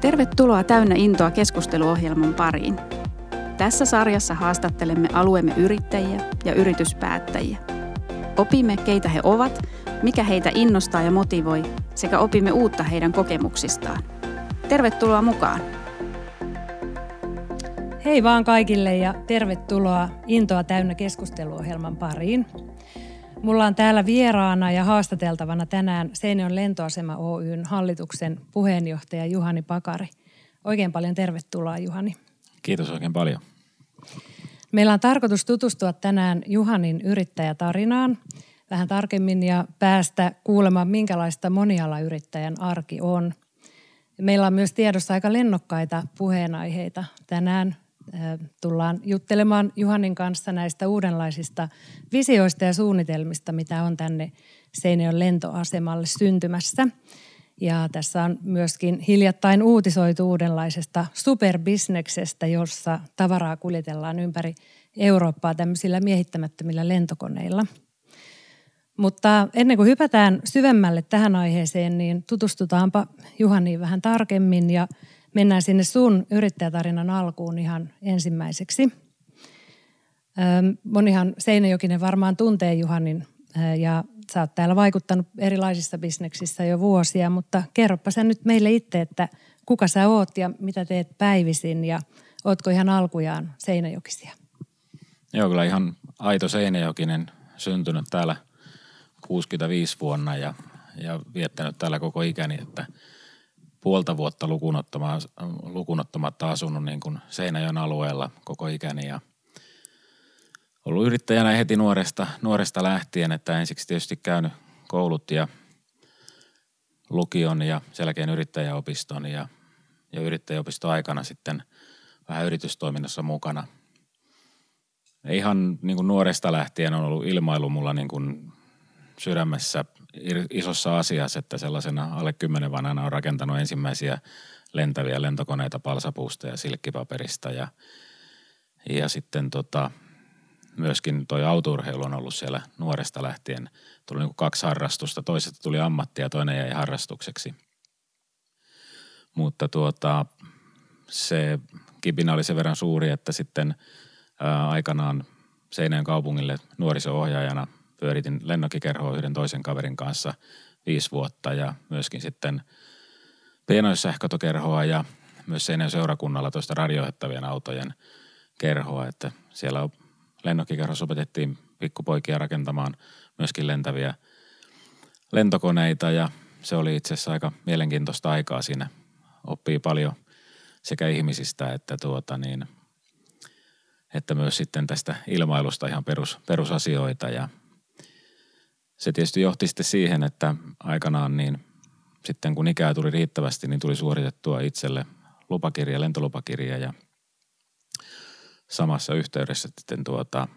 Tervetuloa Täynnä intoa keskusteluohjelman pariin. Tässä sarjassa haastattelemme alueemme yrittäjiä ja yrityspäättäjiä. Opimme, keitä he ovat, mikä heitä innostaa ja motivoi, sekä opimme uutta heidän kokemuksistaan. Tervetuloa mukaan! Hei vaan kaikille ja tervetuloa Intoa täynnä keskusteluohjelman pariin. Mulla on täällä vieraana ja haastateltavana tänään Seinäjoen lentoasema Oyn hallituksen puheenjohtaja Juhani Pakari. Oikein paljon tervetuloa Juhani. Kiitos oikein paljon. Meillä on tarkoitus tutustua tänään Juhanin yrittäjätarinaan vähän tarkemmin ja päästä kuulemaan, minkälaista monialayrittäjän arki on. Meillä on myös tiedossa aika lennokkaita puheenaiheita tänään tullaan juttelemaan Juhanin kanssa näistä uudenlaisista visioista ja suunnitelmista, mitä on tänne Seinäjoen lentoasemalle syntymässä. Ja tässä on myöskin hiljattain uutisoitu uudenlaisesta superbisneksestä, jossa tavaraa kuljetellaan ympäri Eurooppaa tämmöisillä miehittämättömillä lentokoneilla. Mutta ennen kuin hypätään syvemmälle tähän aiheeseen, niin tutustutaanpa Juhaniin vähän tarkemmin ja – mennään sinne sun yrittäjätarinan alkuun ihan ensimmäiseksi. Monihan Seinäjokinen varmaan tuntee Juhanin ja sä oot täällä vaikuttanut erilaisissa bisneksissä jo vuosia, mutta kerropa sä nyt meille itse, että kuka sä oot ja mitä teet päivisin ja ootko ihan alkujaan Seinäjokisia? Joo, kyllä ihan aito Seinäjokinen, syntynyt täällä 65 vuonna ja, ja viettänyt täällä koko ikäni, että – puolta vuotta lukunottamatta asunut niin kuin Seinäjön alueella koko ikäni ja ollut yrittäjänä heti nuoresta, nuoresta lähtien, että ensiksi tietysti käynyt koulut ja lukion ja selkeän yrittäjäopiston ja, ja yrittäjäopiston aikana sitten vähän yritystoiminnassa mukana. Ihan niin kuin nuoresta lähtien on ollut ilmailu mulla niin kuin sydämessä isossa asiassa, että sellaisena alle kymmenen vanhana on rakentanut ensimmäisiä lentäviä lentokoneita palsapuusta ja silkkipaperista ja, ja sitten tota, myöskin toi autourheilu on ollut siellä nuoresta lähtien. Tuli niin kaksi harrastusta, toisesta tuli ammatti ja toinen jäi harrastukseksi. Mutta tuota, se kipinä oli sen verran suuri, että sitten ää, aikanaan Seinäjön kaupungille nuoriso-ohjaajana – pyöritin lennokkikerhoa yhden toisen kaverin kanssa viisi vuotta ja myöskin sitten pienoissähkötokerhoa ja myös Seinäjoen seurakunnalla toista radiohettavien autojen kerhoa, että siellä lennokkikerhossa opetettiin pikkupoikia rakentamaan myöskin lentäviä lentokoneita ja se oli itse asiassa aika mielenkiintoista aikaa siinä. Oppii paljon sekä ihmisistä että, tuota niin, että myös sitten tästä ilmailusta ihan perus, perusasioita ja se tietysti johti sitten siihen, että aikanaan niin sitten kun ikää tuli riittävästi, niin tuli suoritettua itselle lupakirja, lentolupakirja ja samassa yhteydessä sitten tuota,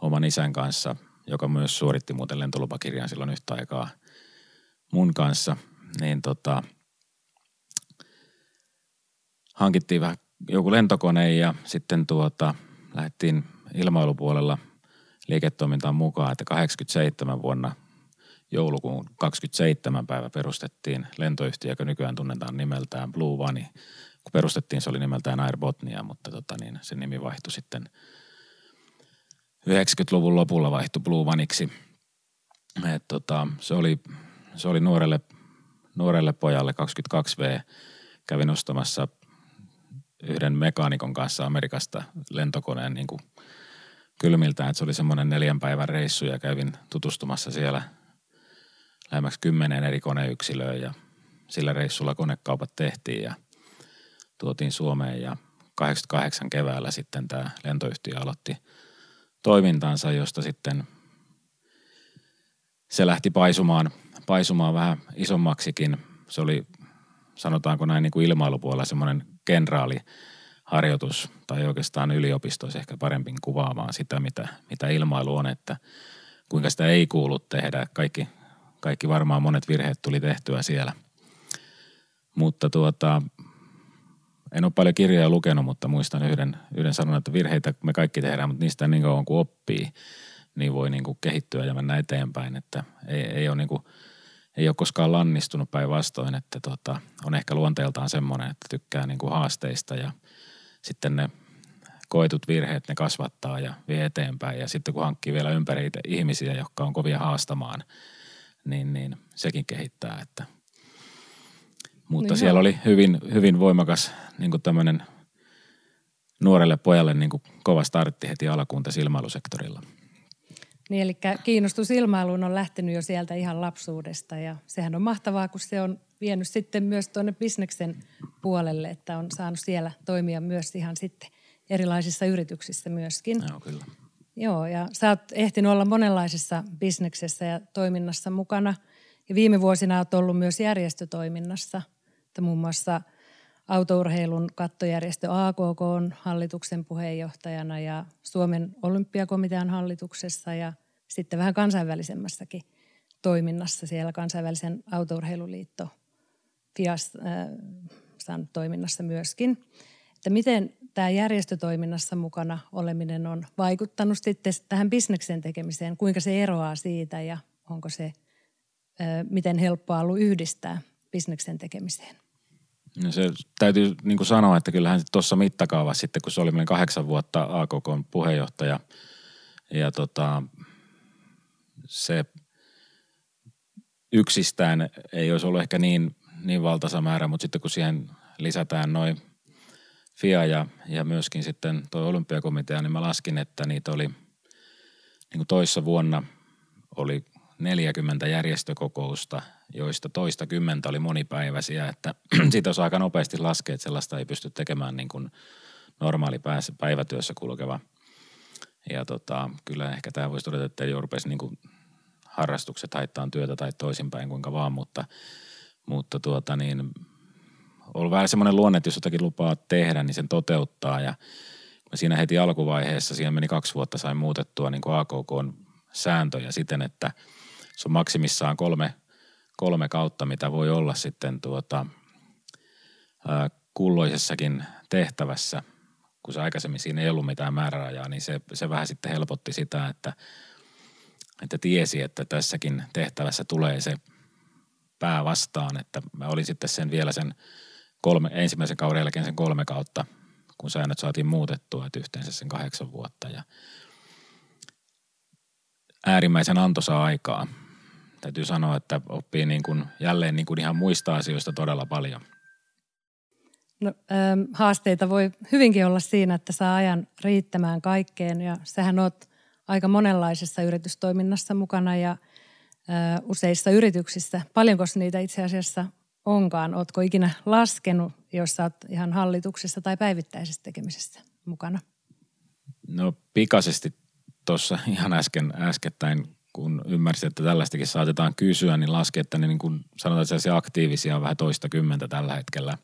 oman isän kanssa, joka myös suoritti muuten lentolupakirjan silloin yhtä aikaa mun kanssa, niin tota, hankittiin vähän joku lentokone ja sitten tuota, lähdettiin ilmailupuolella liiketoimintaan mukaan, että 87 vuonna joulukuun 27. päivä perustettiin lentoyhtiö, joka nykyään tunnetaan nimeltään Blue One. Kun perustettiin, se oli nimeltään Air Botnia, mutta tota niin, se nimi vaihtui sitten 90-luvun lopulla vaihtui Blue Oneiksi. Et tota, se, oli, se oli nuorelle, nuorelle pojalle 22V. Kävin ostamassa yhden mekaanikon kanssa Amerikasta lentokoneen niin kuin kylmiltään, että se oli semmoinen neljän päivän reissu ja kävin tutustumassa siellä lähemmäksi kymmenen eri koneyksilöä ja sillä reissulla konekaupat tehtiin ja tuotiin Suomeen ja 88 keväällä sitten tämä lentoyhtiö aloitti toimintansa, josta sitten se lähti paisumaan, paisumaan vähän isommaksikin. Se oli, sanotaanko näin niin kuin ilmailupuolella semmoinen kenraali harjoitus tai oikeastaan yliopisto olisi ehkä parempi kuvaamaan sitä, mitä, mitä ilmailu on, että kuinka sitä ei kuulu tehdä. Kaikki, kaikki varmaan monet virheet tuli tehtyä siellä. Mutta tuota, en ole paljon kirjoja lukenut, mutta muistan yhden, yhden sanon, että virheitä me kaikki tehdään, mutta niistä niin kauan kuin oppii, niin voi niin kuin kehittyä ja mennä eteenpäin. Että ei, ei ole niin kuin, ei ole koskaan lannistunut päinvastoin, että tota, on ehkä luonteeltaan semmoinen, että tykkää niin kuin haasteista ja sitten ne koetut virheet ne kasvattaa ja vie eteenpäin. Ja sitten kun hankkii vielä ympäri ihmisiä, jotka on kovia haastamaan, niin, niin sekin kehittää. Että. Mutta niin siellä oli hyvin, hyvin voimakas niin tämmöinen nuorelle pojalle niin kova startti heti alkuun tässä ilmailusektorilla. Niin, eli kiinnostus ilmailuun on lähtenyt jo sieltä ihan lapsuudesta ja sehän on mahtavaa, kun se on vienyt sitten myös tuonne bisneksen puolelle, että on saanut siellä toimia myös ihan sitten erilaisissa yrityksissä myöskin. Joo, kyllä. Joo, ja sä oot ehtinyt olla monenlaisessa bisneksessä ja toiminnassa mukana. Ja viime vuosina oot ollut myös järjestötoiminnassa, että muun muassa autourheilun kattojärjestö AKK on hallituksen puheenjohtajana ja Suomen olympiakomitean hallituksessa ja sitten vähän kansainvälisemmässäkin toiminnassa siellä kansainvälisen autourheiluliitto FIAS äh, toiminnassa myöskin. Että miten tämä järjestötoiminnassa mukana oleminen on vaikuttanut sitten tähän bisneksen tekemiseen? Kuinka se eroaa siitä ja onko se miten helppoa ollut yhdistää bisneksen tekemiseen? No se täytyy niin sanoa, että kyllähän tuossa mittakaavassa sitten, kun se oli kahdeksan vuotta AKK puheenjohtaja ja tota, se yksistään ei olisi ollut ehkä niin, niin valtaisa määrä, mutta sitten kun siihen lisätään noin FIA ja, ja myöskin sitten tuo olympiakomitea, niin mä laskin, että niitä oli niin kuin toissa vuonna oli 40 järjestökokousta, joista toista kymmentä oli monipäiväisiä, että siitä olisi aika nopeasti laskea, että sellaista ei pysty tekemään niin kuin normaali päivätyössä kulkeva. Ja tota, kyllä ehkä tämä voisi todeta, että ei rupesi niin kuin harrastukset haittaa työtä tai toisinpäin kuinka vaan, mutta, mutta tuota niin, ollut vähän semmoinen luonne, että jos jotakin lupaa tehdä, niin sen toteuttaa ja siinä heti alkuvaiheessa, siihen meni kaksi vuotta, sain muutettua niin AKK sääntöjä siten, että se on maksimissaan kolme, kolme kautta, mitä voi olla sitten tuota, kulloisessakin tehtävässä, kun se aikaisemmin siinä ei ollut mitään määrärajaa, niin se, se vähän sitten helpotti sitä, että, että tiesi, että tässäkin tehtävässä tulee se pää vastaan, että mä olin sitten sen vielä sen kolme, ensimmäisen kauden jälkeen sen kolme kautta, kun säännöt saatiin muutettua, että yhteensä sen kahdeksan vuotta ja äärimmäisen antoisa aikaa. Täytyy sanoa, että oppii niin kuin jälleen niin kuin ihan muista asioista todella paljon. No, ähm, haasteita voi hyvinkin olla siinä, että saa ajan riittämään kaikkeen ja sähän oot aika monenlaisessa yritystoiminnassa mukana ja äh, useissa yrityksissä. Paljonko niitä itse asiassa onkaan? Oletko ikinä laskenut, jos olet ihan hallituksessa tai päivittäisessä tekemisessä mukana? No pikaisesti tuossa ihan äsken, äskettäin, kun ymmärsin, että tällaistakin saatetaan kysyä, niin laski, että ne niin kuin sanotaan, että aktiivisia on vähän toista kymmentä tällä hetkellä,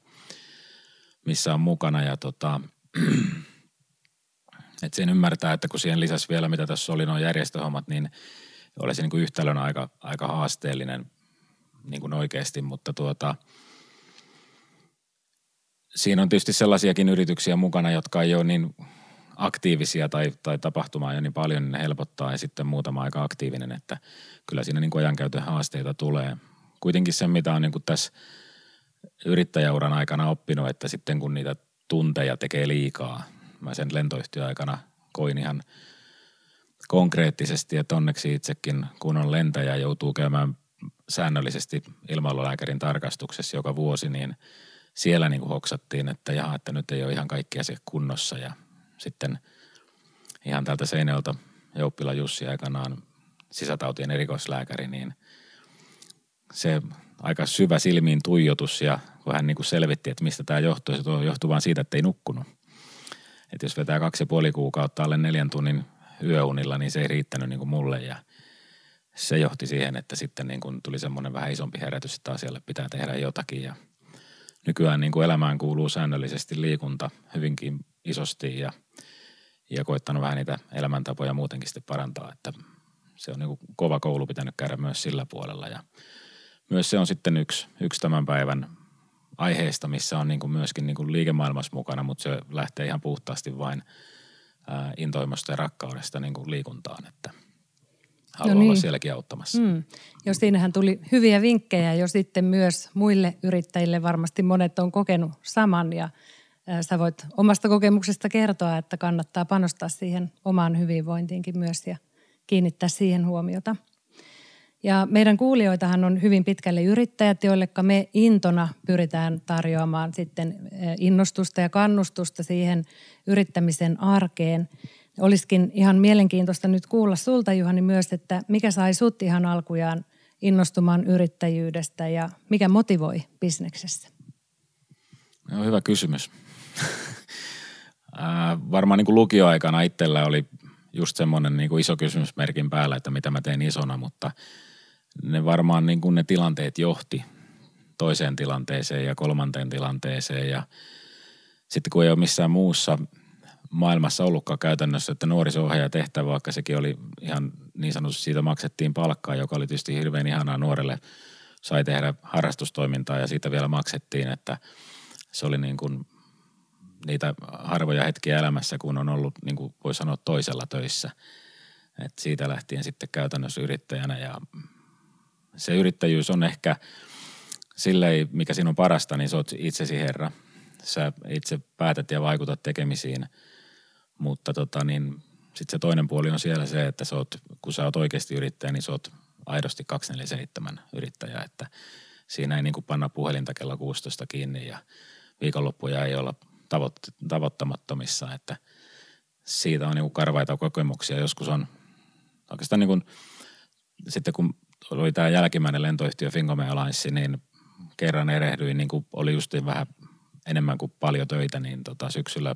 missä on mukana. Ja tota, että sen ymmärtää, että kun siihen lisäsi vielä, mitä tässä oli nuo järjestöhommat, niin olisi niin kuin yhtälön aika, aika haasteellinen niin kuin oikeasti, mutta tuota, siinä on tietysti sellaisiakin yrityksiä mukana, jotka ei ole niin aktiivisia tai, tai tapahtumaa jo niin paljon, niin ne helpottaa ja sitten muutama aika aktiivinen, että kyllä siinä niin kuin ajankäytön haasteita tulee. Kuitenkin se, mitä on niin kuin tässä yrittäjäuran aikana oppinut, että sitten kun niitä tunteja tekee liikaa, mä sen lentoyhtiön aikana koin ihan konkreettisesti, että onneksi itsekin kun on lentäjä joutuu käymään säännöllisesti ilmailulääkärin tarkastuksessa joka vuosi, niin siellä niin kuin hoksattiin, että jaha, että nyt ei ole ihan kaikki asiat kunnossa ja sitten ihan täältä Seinäjältä Jouppila Jussi aikanaan sisätautien erikoislääkäri, niin se aika syvä silmiin tuijotus ja kun hän niin kuin selvitti, että mistä tämä johtuu, se johtuu vain siitä, että ei nukkunut. Että jos vetää kaksi ja puoli kuukautta alle neljän tunnin yöunilla, niin se ei riittänyt niin kuin mulle ja – se johti siihen, että sitten niin kuin tuli semmoinen vähän isompi herätys, että asialle pitää tehdä jotakin ja nykyään niin kuin elämään kuuluu säännöllisesti liikunta hyvinkin isosti ja, ja koittanut vähän niitä elämäntapoja muutenkin sitten parantaa, että se on niin kova koulu pitänyt käydä myös sillä puolella ja myös se on sitten yksi, yksi tämän päivän aiheesta, missä on niin kuin myöskin niin kuin liikemaailmassa mukana, mutta se lähtee ihan puhtaasti vain intoimosta ja rakkaudesta niin kuin liikuntaan, että – haluaa no niin. olla sielläkin auttamassa. Mm. Jo siinähän tuli hyviä vinkkejä jo sitten myös muille yrittäjille. Varmasti monet on kokenut saman ja sä voit omasta kokemuksesta kertoa, että kannattaa panostaa siihen omaan hyvinvointiinkin myös ja kiinnittää siihen huomiota. Ja meidän kuulijoitahan on hyvin pitkälle yrittäjät, joille me intona pyritään tarjoamaan sitten innostusta ja kannustusta siihen yrittämisen arkeen. Olisikin ihan mielenkiintoista nyt kuulla sulta Juhani myös, että mikä sai sut ihan alkujaan innostumaan yrittäjyydestä ja mikä motivoi bisneksessä? No, hyvä kysymys. Varmaan niin kuin lukioaikana itsellä oli just semmoinen niin kuin iso kysymysmerkin päällä, että mitä mä teen isona, mutta ne varmaan niin kuin ne tilanteet johti toiseen tilanteeseen ja kolmanteen tilanteeseen ja sitten kun ei ole missään muussa maailmassa ollutkaan käytännössä, että nuorisohjaaja tehtävä, vaikka sekin oli ihan niin sanotusti siitä maksettiin palkkaa, joka oli tietysti hirveän ihanaa nuorelle. Sai tehdä harrastustoimintaa ja siitä vielä maksettiin, että se oli niin kuin niitä harvoja hetkiä elämässä, kun on ollut, niin kuin voi sanoa, toisella töissä. Et siitä lähtien sitten käytännössä yrittäjänä ja se yrittäjyys on ehkä silleen, mikä sinun parasta, niin sä oot itsesi herra. Sä itse päätät ja vaikutat tekemisiin, mutta tota niin, sitten se toinen puoli on siellä se, että sä oot, kun sä oot oikeasti yrittäjä, niin sä oot aidosti 247 yrittäjä, että siinä ei niin kuin panna puhelinta kello 16 kiinni ja viikonloppuja ei olla tavoitt- tavoittamattomissa, että siitä on niin kuin karvaita kokemuksia. Joskus on oikeastaan niin kuin, sitten kun oli tämä jälkimmäinen lentoyhtiö Fingome Alliance, niin kerran erehdyin, niin kuin oli just vähän enemmän kuin paljon töitä, niin tota syksyllä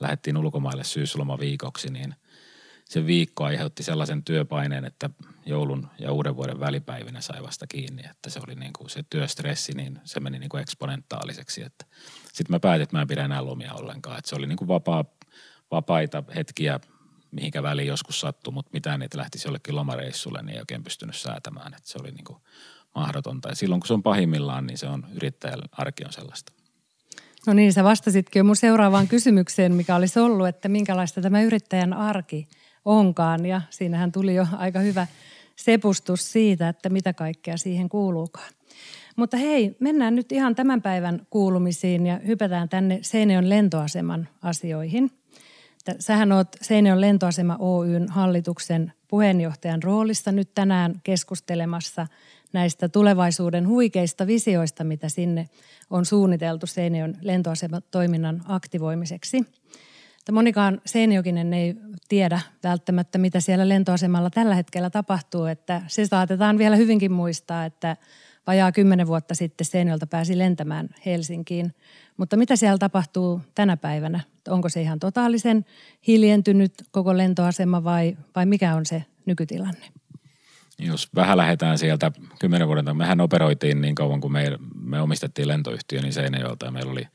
lähdettiin ulkomaille syyslomaviikoksi, niin se viikko aiheutti sellaisen työpaineen, että joulun ja uuden vuoden välipäivinä sai vasta kiinni, että se oli niin kuin se työstressi, niin se meni niin kuin eksponentaaliseksi, että sitten mä päätin, että mä en pidä enää lomia ollenkaan, että se oli niin kuin vapaa, vapaita hetkiä, mihinkä väliin joskus sattui, mutta mitään että lähtisi jollekin lomareissulle, niin ei oikein pystynyt säätämään, että se oli niin kuin mahdotonta. Ja silloin kun se on pahimmillaan, niin se on yrittäjän arki on sellaista. No niin, sä vastasitkin jo mun seuraavaan kysymykseen, mikä olisi ollut, että minkälaista tämä yrittäjän arki onkaan. Ja siinähän tuli jo aika hyvä sepustus siitä, että mitä kaikkea siihen kuuluukaan. Mutta hei, mennään nyt ihan tämän päivän kuulumisiin ja hypätään tänne Seinäjoen lentoaseman asioihin. Sähän oot Seinäjoen lentoasema Oyn hallituksen puheenjohtajan roolissa nyt tänään keskustelemassa näistä tulevaisuuden huikeista visioista, mitä sinne on suunniteltu Seinäjoen lentoasematoiminnan aktivoimiseksi. Monikaan Seinäjokinen ei tiedä välttämättä, mitä siellä lentoasemalla tällä hetkellä tapahtuu, että se saatetaan vielä hyvinkin muistaa, että vajaa kymmenen vuotta sitten Seinäjöltä pääsi lentämään Helsinkiin. Mutta mitä siellä tapahtuu tänä päivänä? Onko se ihan totaalisen hiljentynyt koko lentoasema vai, vai mikä on se nykytilanne? Jos vähän lähdetään sieltä kymmenen vuoden, mehän operoitiin niin kauan kuin me, me omistettiin lentoyhtiö niin Seinäjoelta ja meillä oli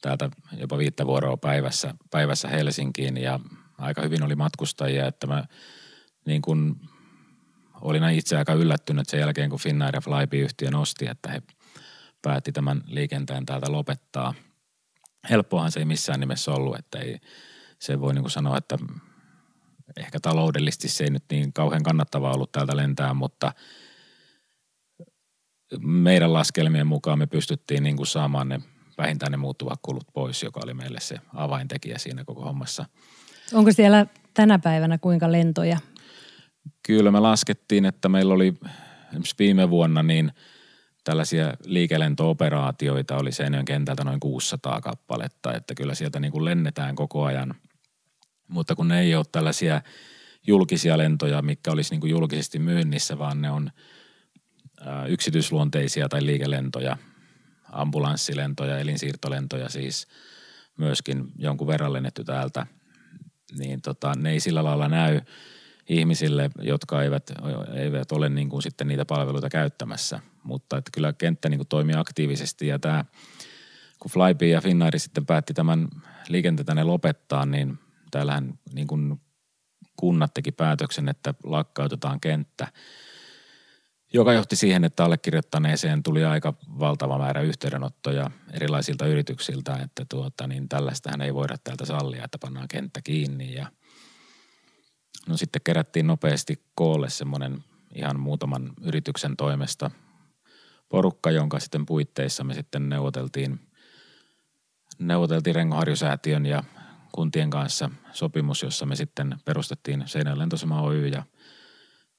täältä jopa viittä vuoroa päivässä, päivässä Helsinkiin ja aika hyvin oli matkustajia, että mä niin kuin olin itse aika yllättynyt sen jälkeen, kun Finnair ja Flybe-yhtiö nosti, että he päätti tämän liikenteen täältä lopettaa. Helppoahan se ei missään nimessä ollut, että ei, se voi niin sanoa, että ehkä taloudellisesti se ei nyt niin kauhean kannattavaa ollut täältä lentää, mutta meidän laskelmien mukaan me pystyttiin niin kuin saamaan ne vähintään ne muuttuvat kulut pois, joka oli meille se avaintekijä siinä koko hommassa. Onko siellä tänä päivänä kuinka lentoja? Kyllä me laskettiin, että meillä oli esimerkiksi viime vuonna niin tällaisia liikelentooperaatioita oli Seinäjoen kentältä noin 600 kappaletta, että kyllä sieltä niin kuin lennetään koko ajan. Mutta kun ne ei ole tällaisia julkisia lentoja, mikä olisi niin kuin julkisesti myynnissä, vaan ne on yksityisluonteisia tai liikelentoja, ambulanssilentoja, elinsiirtolentoja siis myöskin jonkun verran lennetty täältä, niin tota, ne ei sillä lailla näy ihmisille, jotka eivät, eivät ole niin kuin sitten niitä palveluita käyttämässä. Mutta että kyllä kenttä niin kuin toimii aktiivisesti ja tämä, kun Flybe ja Finnair sitten päätti tämän liikenteen lopettaa, niin täällähän niin kuin kunnat teki päätöksen, että lakkautetaan kenttä – joka johti siihen, että allekirjoittaneeseen tuli aika valtava määrä yhteydenottoja erilaisilta yrityksiltä, että tuota, niin tällaistähän ei voida täältä sallia, että pannaan kenttä kiinni. Ja No sitten kerättiin nopeasti koolle semmoinen ihan muutaman yrityksen toimesta porukka, jonka sitten puitteissa me sitten neuvoteltiin, neuvoteltiin Rengoharjusäätiön ja kuntien kanssa sopimus, jossa me sitten perustettiin Seinäjoen lentosema Oy ja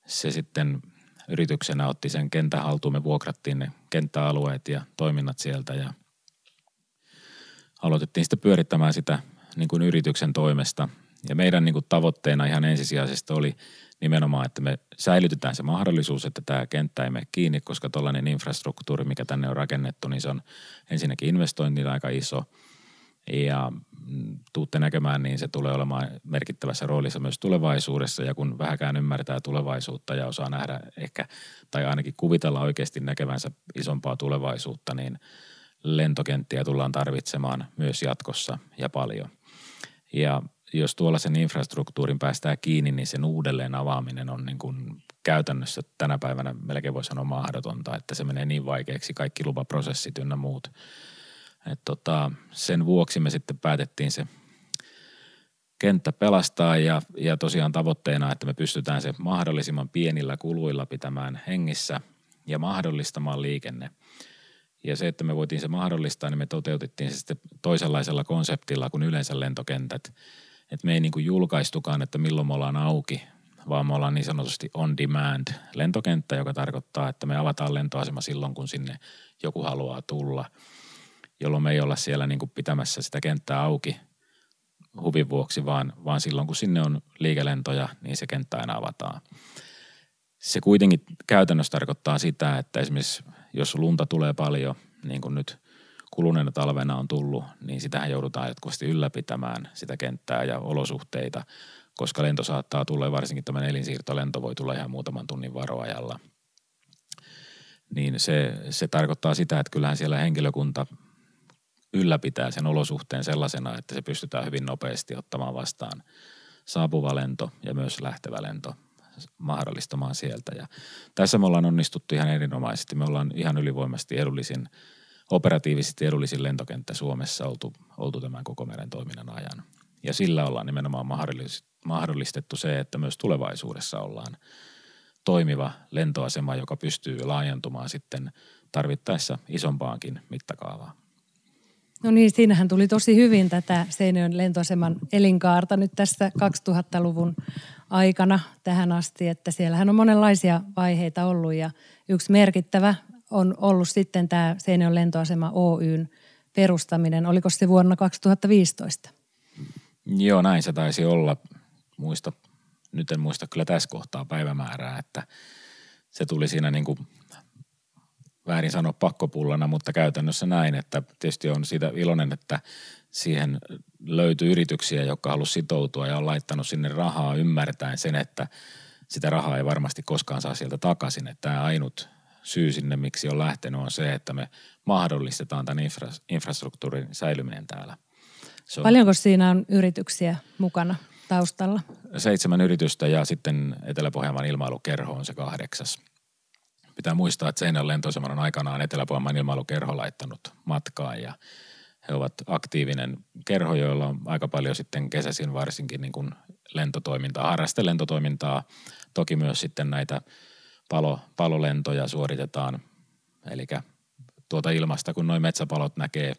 se sitten yrityksenä otti sen kentän haltuun. Me vuokrattiin ne kenttäalueet ja toiminnat sieltä ja aloitettiin sitten pyörittämään sitä niin kuin yrityksen toimesta. Ja meidän niin kuin tavoitteena ihan ensisijaisesti oli nimenomaan, että me säilytetään se mahdollisuus, että tämä kenttä ei mene kiinni, koska tuollainen infrastruktuuri, mikä tänne on rakennettu, niin se on ensinnäkin investointi aika iso – ja mm, tuutte näkemään, niin se tulee olemaan merkittävässä roolissa myös tulevaisuudessa. Ja kun vähäkään ymmärtää tulevaisuutta ja osaa nähdä ehkä, tai ainakin kuvitella oikeasti näkevänsä isompaa tulevaisuutta, niin lentokenttiä tullaan tarvitsemaan myös jatkossa ja paljon. Ja jos tuollaisen infrastruktuurin päästään kiinni, niin sen uudelleen avaaminen on niin kuin käytännössä tänä päivänä melkein voi sanoa mahdotonta, että se menee niin vaikeaksi kaikki lupaprosessit ynnä muut – et tota, sen vuoksi me sitten päätettiin se kenttä pelastaa ja, ja tosiaan tavoitteena, että me pystytään se mahdollisimman pienillä kuluilla pitämään hengissä ja mahdollistamaan liikenne. Ja se, että me voitiin se mahdollistaa, niin me toteutettiin se sitten toisenlaisella konseptilla kuin yleensä lentokentät. Että me ei niin kuin julkaistukaan, että milloin me ollaan auki, vaan me ollaan niin sanotusti on demand lentokenttä, joka tarkoittaa, että me avataan lentoasema silloin, kun sinne joku haluaa tulla – jolloin me ei olla siellä niin kuin pitämässä sitä kenttää auki huvin vuoksi, vaan, vaan silloin kun sinne on liikelentoja, niin se kenttä aina avataan. Se kuitenkin käytännössä tarkoittaa sitä, että esimerkiksi jos lunta tulee paljon, niin kuin nyt kuluneena talvena on tullut, niin sitähän joudutaan jatkuvasti ylläpitämään sitä kenttää ja olosuhteita, koska lento saattaa tulla, varsinkin tämä elinsiirtolento voi tulla ihan muutaman tunnin varoajalla. Niin se, se tarkoittaa sitä, että kyllähän siellä henkilökunta ylläpitää sen olosuhteen sellaisena, että se pystytään hyvin nopeasti ottamaan vastaan saapuva lento ja myös lähtevä lento mahdollistamaan sieltä. Ja tässä me ollaan onnistuttu ihan erinomaisesti. Me ollaan ihan ylivoimasti edullisin, operatiivisesti edullisin lentokenttä Suomessa oltu, oltu tämän koko meidän toiminnan ajan. Ja sillä ollaan nimenomaan mahdollistettu se, että myös tulevaisuudessa ollaan toimiva lentoasema, joka pystyy laajentumaan sitten tarvittaessa isompaankin mittakaavaan. No niin, siinähän tuli tosi hyvin tätä Seinäjoen lentoaseman elinkaarta nyt tässä 2000-luvun aikana tähän asti, että siellähän on monenlaisia vaiheita ollut ja yksi merkittävä on ollut sitten tämä Seinäjoen lentoasema Oyn perustaminen. Oliko se vuonna 2015? Joo, näin se taisi olla. Muista, nyt en muista kyllä tässä kohtaa päivämäärää, että se tuli siinä niin kuin väärin sanoa pakkopullana, mutta käytännössä näin, että tietysti on siitä iloinen, että siihen löytyy yrityksiä, jotka halusivat sitoutua ja on laittanut sinne rahaa ymmärtäen sen, että sitä rahaa ei varmasti koskaan saa sieltä takaisin. Että tämä ainut syy sinne, miksi on lähtenyt, on se, että me mahdollistetaan tämän infra- infrastruktuurin säilyminen täällä. Se on Paljonko siinä on yrityksiä mukana taustalla? Seitsemän yritystä ja sitten Etelä-Pohjanmaan ilmailukerho on se kahdeksas. Pitää muistaa, että Seinäjoen lentoaseman on aikanaan Etelä-Pohjanmaan ilmailukerho laittanut matkaan ja he ovat aktiivinen kerho, joilla on aika paljon sitten kesäisin varsinkin niin kuin lentotoimintaa, harrastelentotoimintaa. Toki myös sitten näitä palo, palolentoja suoritetaan, eli tuota ilmasta, kun noin metsäpalot näkee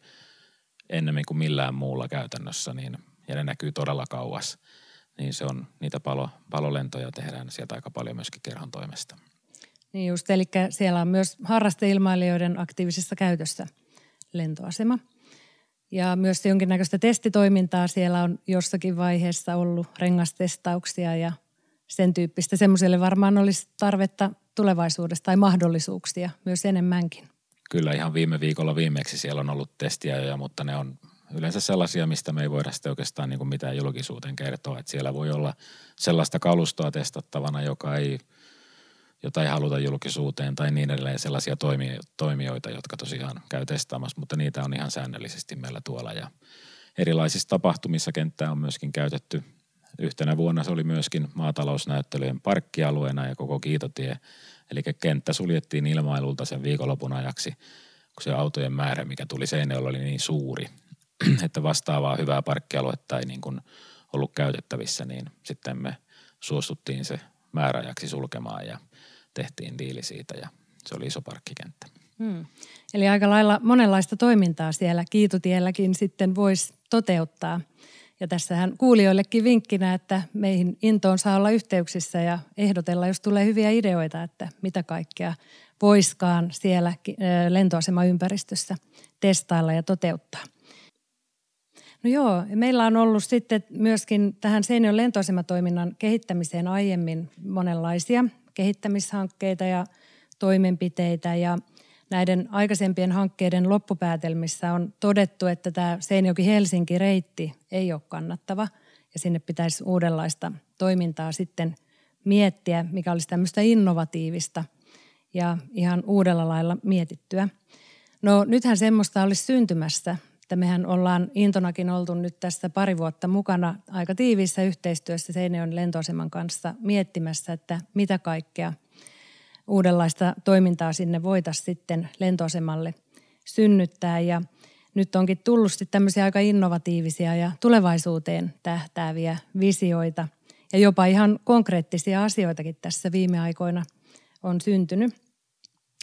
ennemmin kuin millään muulla käytännössä, niin, ja ne näkyy todella kauas, niin se on, niitä palo, palolentoja tehdään sieltä aika paljon myöskin kerhon toimesta. Niin just, eli siellä on myös harrasteilmailijoiden aktiivisessa käytössä lentoasema. Ja myös jonkinnäköistä testitoimintaa siellä on jossakin vaiheessa ollut rengastestauksia ja sen tyyppistä. Semmoiselle varmaan olisi tarvetta tulevaisuudessa tai mahdollisuuksia myös enemmänkin. Kyllä ihan viime viikolla viimeksi siellä on ollut testiä, mutta ne on yleensä sellaisia, mistä me ei voida sitten oikeastaan niin kuin mitään julkisuuteen kertoa. Että siellä voi olla sellaista kalustoa testattavana, joka ei – jota ei haluta julkisuuteen tai niin edelleen sellaisia toimijoita, jotka tosiaan käy testaamassa, mutta niitä on ihan säännöllisesti meillä tuolla ja erilaisissa tapahtumissa kenttää on myöskin käytetty. Yhtenä vuonna se oli myöskin maatalousnäyttelyjen parkkialueena ja koko Kiitotie, eli kenttä suljettiin ilmailulta sen viikonlopun ajaksi, kun se autojen määrä, mikä tuli Seinäjoella, oli niin suuri, että vastaavaa hyvää parkkialuetta ei niin kuin ollut käytettävissä, niin sitten me suostuttiin se määräajaksi sulkemaan ja tehtiin diili siitä ja se oli iso parkkikenttä. Hmm. Eli aika lailla monenlaista toimintaa siellä Kiitutielläkin sitten voisi toteuttaa. Ja tässähän kuulijoillekin vinkkinä, että meihin Intoon saa olla yhteyksissä ja ehdotella, jos tulee hyviä ideoita, että mitä kaikkea voiskaan siellä lentoasemaympäristössä testailla ja toteuttaa. No joo, meillä on ollut sitten myöskin tähän Seinäjoen lentoasematoiminnan kehittämiseen aiemmin monenlaisia kehittämishankkeita ja toimenpiteitä ja näiden aikaisempien hankkeiden loppupäätelmissä on todettu, että tämä Seinäjoki-Helsinki-reitti ei ole kannattava ja sinne pitäisi uudenlaista toimintaa sitten miettiä, mikä olisi tämmöistä innovatiivista ja ihan uudella lailla mietittyä. No nythän semmoista olisi syntymässä, että mehän ollaan Intonakin oltu nyt tässä pari vuotta mukana aika tiiviissä yhteistyössä Seinäjoen lentoaseman kanssa miettimässä, että mitä kaikkea – uudenlaista toimintaa sinne voitaisiin sitten lentoasemalle synnyttää. Ja nyt onkin tullut sitten tämmöisiä aika innovatiivisia ja tulevaisuuteen tähtääviä visioita. Ja jopa ihan konkreettisia asioitakin tässä viime aikoina on syntynyt.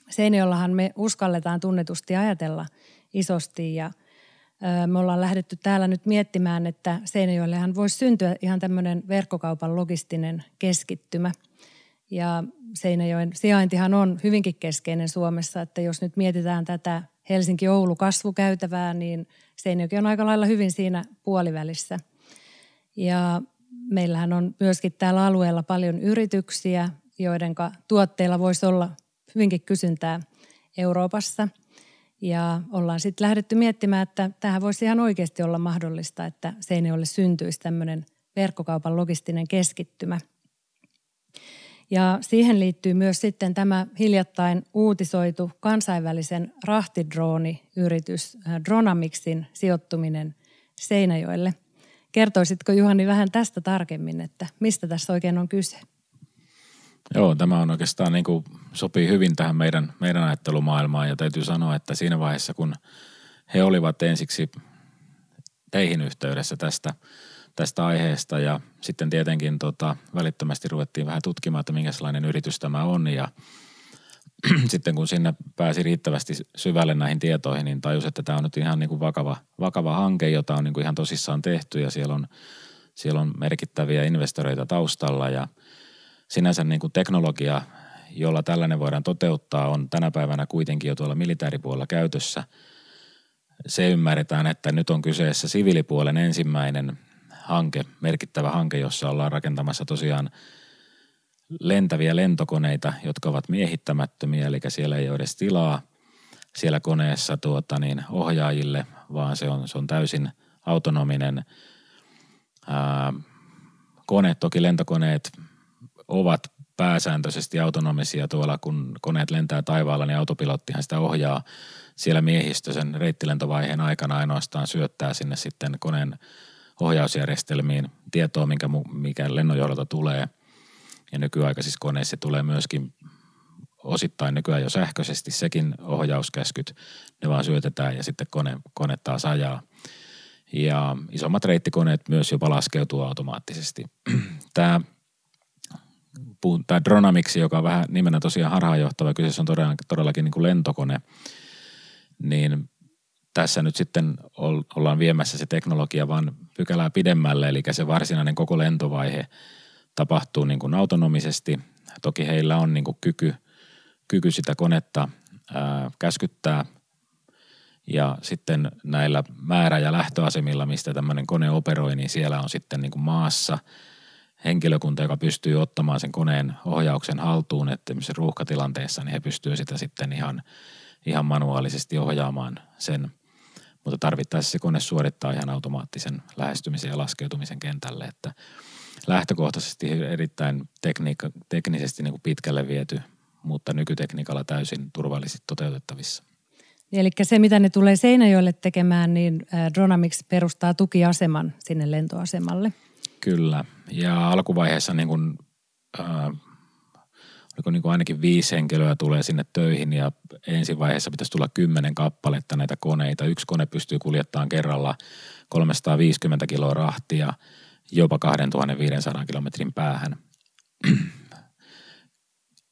Seinäjollahan me uskalletaan tunnetusti ajatella isosti ja me ollaan lähdetty täällä nyt miettimään, että Seinäjoellehan voisi syntyä ihan tämmöinen verkkokaupan logistinen keskittymä – ja Seinäjoen sijaintihan on hyvinkin keskeinen Suomessa, että jos nyt mietitään tätä Helsinki-Oulu kasvukäytävää, niin Seinäjoki on aika lailla hyvin siinä puolivälissä. Ja meillähän on myöskin täällä alueella paljon yrityksiä, joiden tuotteilla voisi olla hyvinkin kysyntää Euroopassa. Ja ollaan sitten lähdetty miettimään, että tähän voisi ihan oikeasti olla mahdollista, että Seinäjoelle syntyisi tämmöinen verkkokaupan logistinen keskittymä – ja siihen liittyy myös sitten tämä hiljattain uutisoitu kansainvälisen rahtidrooniyritys äh, Dronamixin sijoittuminen Seinäjoelle. Kertoisitko Juhani vähän tästä tarkemmin, että mistä tässä oikein on kyse? Joo, tämä on oikeastaan niin kuin sopii hyvin tähän meidän, meidän ajattelumaailmaan ja täytyy sanoa, että siinä vaiheessa kun he olivat ensiksi teihin yhteydessä tästä – tästä aiheesta ja sitten tietenkin tota, välittömästi ruvettiin vähän tutkimaan, että minkälainen yritys tämä on ja sitten kun sinne pääsi riittävästi syvälle näihin tietoihin, niin tajus, että tämä on nyt ihan niin kuin vakava, vakava hanke, jota on niin kuin ihan tosissaan tehty ja siellä on, siellä on merkittäviä investoreita taustalla ja sinänsä niin kuin teknologia, jolla tällainen voidaan toteuttaa, on tänä päivänä kuitenkin jo tuolla militaaripuolella käytössä. Se ymmärretään, että nyt on kyseessä siviilipuolen ensimmäinen hanke, merkittävä hanke, jossa ollaan rakentamassa tosiaan lentäviä lentokoneita, jotka ovat miehittämättömiä, eli siellä ei ole edes tilaa siellä koneessa tuota, niin ohjaajille, vaan se on, se on täysin autonominen ää, kone. Toki lentokoneet ovat pääsääntöisesti autonomisia tuolla, kun koneet lentää taivaalla, niin autopilottihan sitä ohjaa siellä miehistö sen reittilentovaiheen aikana ainoastaan syöttää sinne sitten koneen ohjausjärjestelmiin tietoa, minkä, mikä lennonjohdolta tulee. Ja nykyaikaisissa koneissa tulee myöskin osittain nykyään jo sähköisesti sekin ohjauskäskyt. Ne vaan syötetään ja sitten kone, kone taas ajaa. Ja isommat reittikoneet myös jopa laskeutuu automaattisesti. Tämä tämä Dronamiksi, joka on vähän nimenä tosiaan harhaanjohtava, kyseessä on todellakin, todellakin niin kuin lentokone, niin tässä nyt sitten ollaan viemässä se teknologia vaan pykälää pidemmälle, eli se varsinainen koko lentovaihe tapahtuu niin kuin autonomisesti. Toki heillä on niin kuin kyky, kyky sitä konetta ää, käskyttää ja sitten näillä määrä- ja lähtöasemilla, mistä tämmöinen kone operoi, niin siellä on sitten niin kuin maassa henkilökunta, joka pystyy ottamaan sen koneen ohjauksen haltuun, että ruuhkatilanteessa niin he pystyvät sitä sitten ihan, ihan manuaalisesti ohjaamaan sen mutta tarvittaessa se kone suorittaa ihan automaattisen lähestymisen ja laskeutumisen kentälle, että lähtökohtaisesti erittäin tekniikka, teknisesti niin kuin pitkälle viety, mutta nykytekniikalla täysin turvallisesti toteutettavissa. Eli se, mitä ne tulee Seinäjoelle tekemään, niin Dronamix perustaa tukiaseman sinne lentoasemalle. Kyllä, ja alkuvaiheessa niin kuin, äh, oliko niin kuin ainakin viisi henkilöä tulee sinne töihin ja ensi vaiheessa pitäisi tulla kymmenen kappaletta näitä koneita. Yksi kone pystyy kuljettamaan kerralla 350 kiloa rahtia jopa 2500 kilometrin päähän.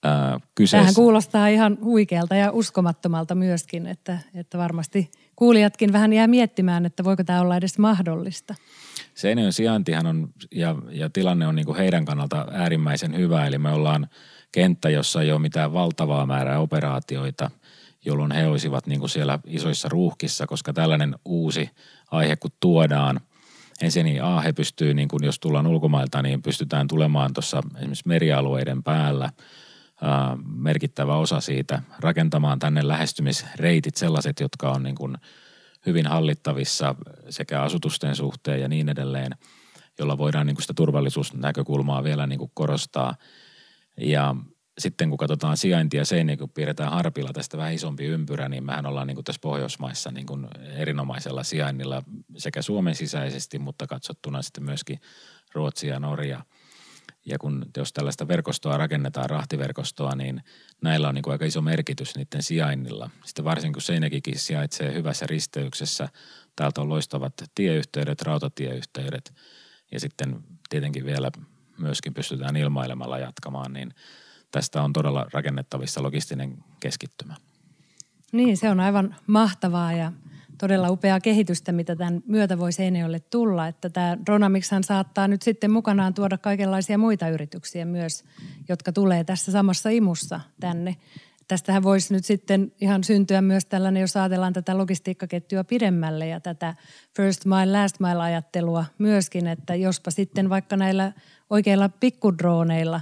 ää, kyseessä. Tähän kuulostaa ihan huikealta ja uskomattomalta myöskin, että, että varmasti kuulijatkin vähän jää miettimään, että voiko tämä olla edes mahdollista. Seinäjoen sijaintihan on ja, ja tilanne on niin kuin heidän kannalta äärimmäisen hyvä, eli me ollaan kenttä, jossa ei ole mitään valtavaa määrää operaatioita, jolloin he olisivat niin kuin siellä isoissa ruuhkissa, koska tällainen uusi aihe kun tuodaan, ensin A, he pystyy, niin kuin jos tullaan ulkomailta, niin pystytään tulemaan tuossa esimerkiksi merialueiden päällä – merkittävä osa siitä, rakentamaan tänne lähestymisreitit sellaiset, jotka on niin kuin hyvin hallittavissa sekä asutusten suhteen ja niin edelleen, jolla voidaan niin kuin sitä turvallisuusnäkökulmaa vielä niin kuin korostaa. Ja sitten kun katsotaan sijaintia Seinäjoki, kun piirretään harpilla tästä vähän isompi ympyrä, niin mehän ollaan niin kuin tässä Pohjoismaissa niin kuin erinomaisella sijainnilla sekä Suomen sisäisesti, mutta katsottuna sitten myöskin Ruotsia ja Norja – ja kun jos tällaista verkostoa rakennetaan, rahtiverkostoa, niin näillä on niin kuin aika iso merkitys niiden sijainnilla. Sitten varsinkin kun Seinäkikin sijaitsee hyvässä risteyksessä, täältä on loistavat tieyhteydet, rautatieyhteydet ja sitten tietenkin vielä myöskin pystytään ilmailemalla jatkamaan, niin tästä on todella rakennettavissa logistinen keskittymä. Niin, se on aivan mahtavaa ja todella upeaa kehitystä, mitä tämän myötä voi Seinäjoelle tulla. Että tämä Dronamixhan saattaa nyt sitten mukanaan tuoda kaikenlaisia muita yrityksiä myös, jotka tulee tässä samassa imussa tänne. Tästähän voisi nyt sitten ihan syntyä myös tällainen, jos ajatellaan tätä logistiikkaketjua pidemmälle ja tätä first mile, last mile ajattelua myöskin, että jospa sitten vaikka näillä oikeilla pikkudrooneilla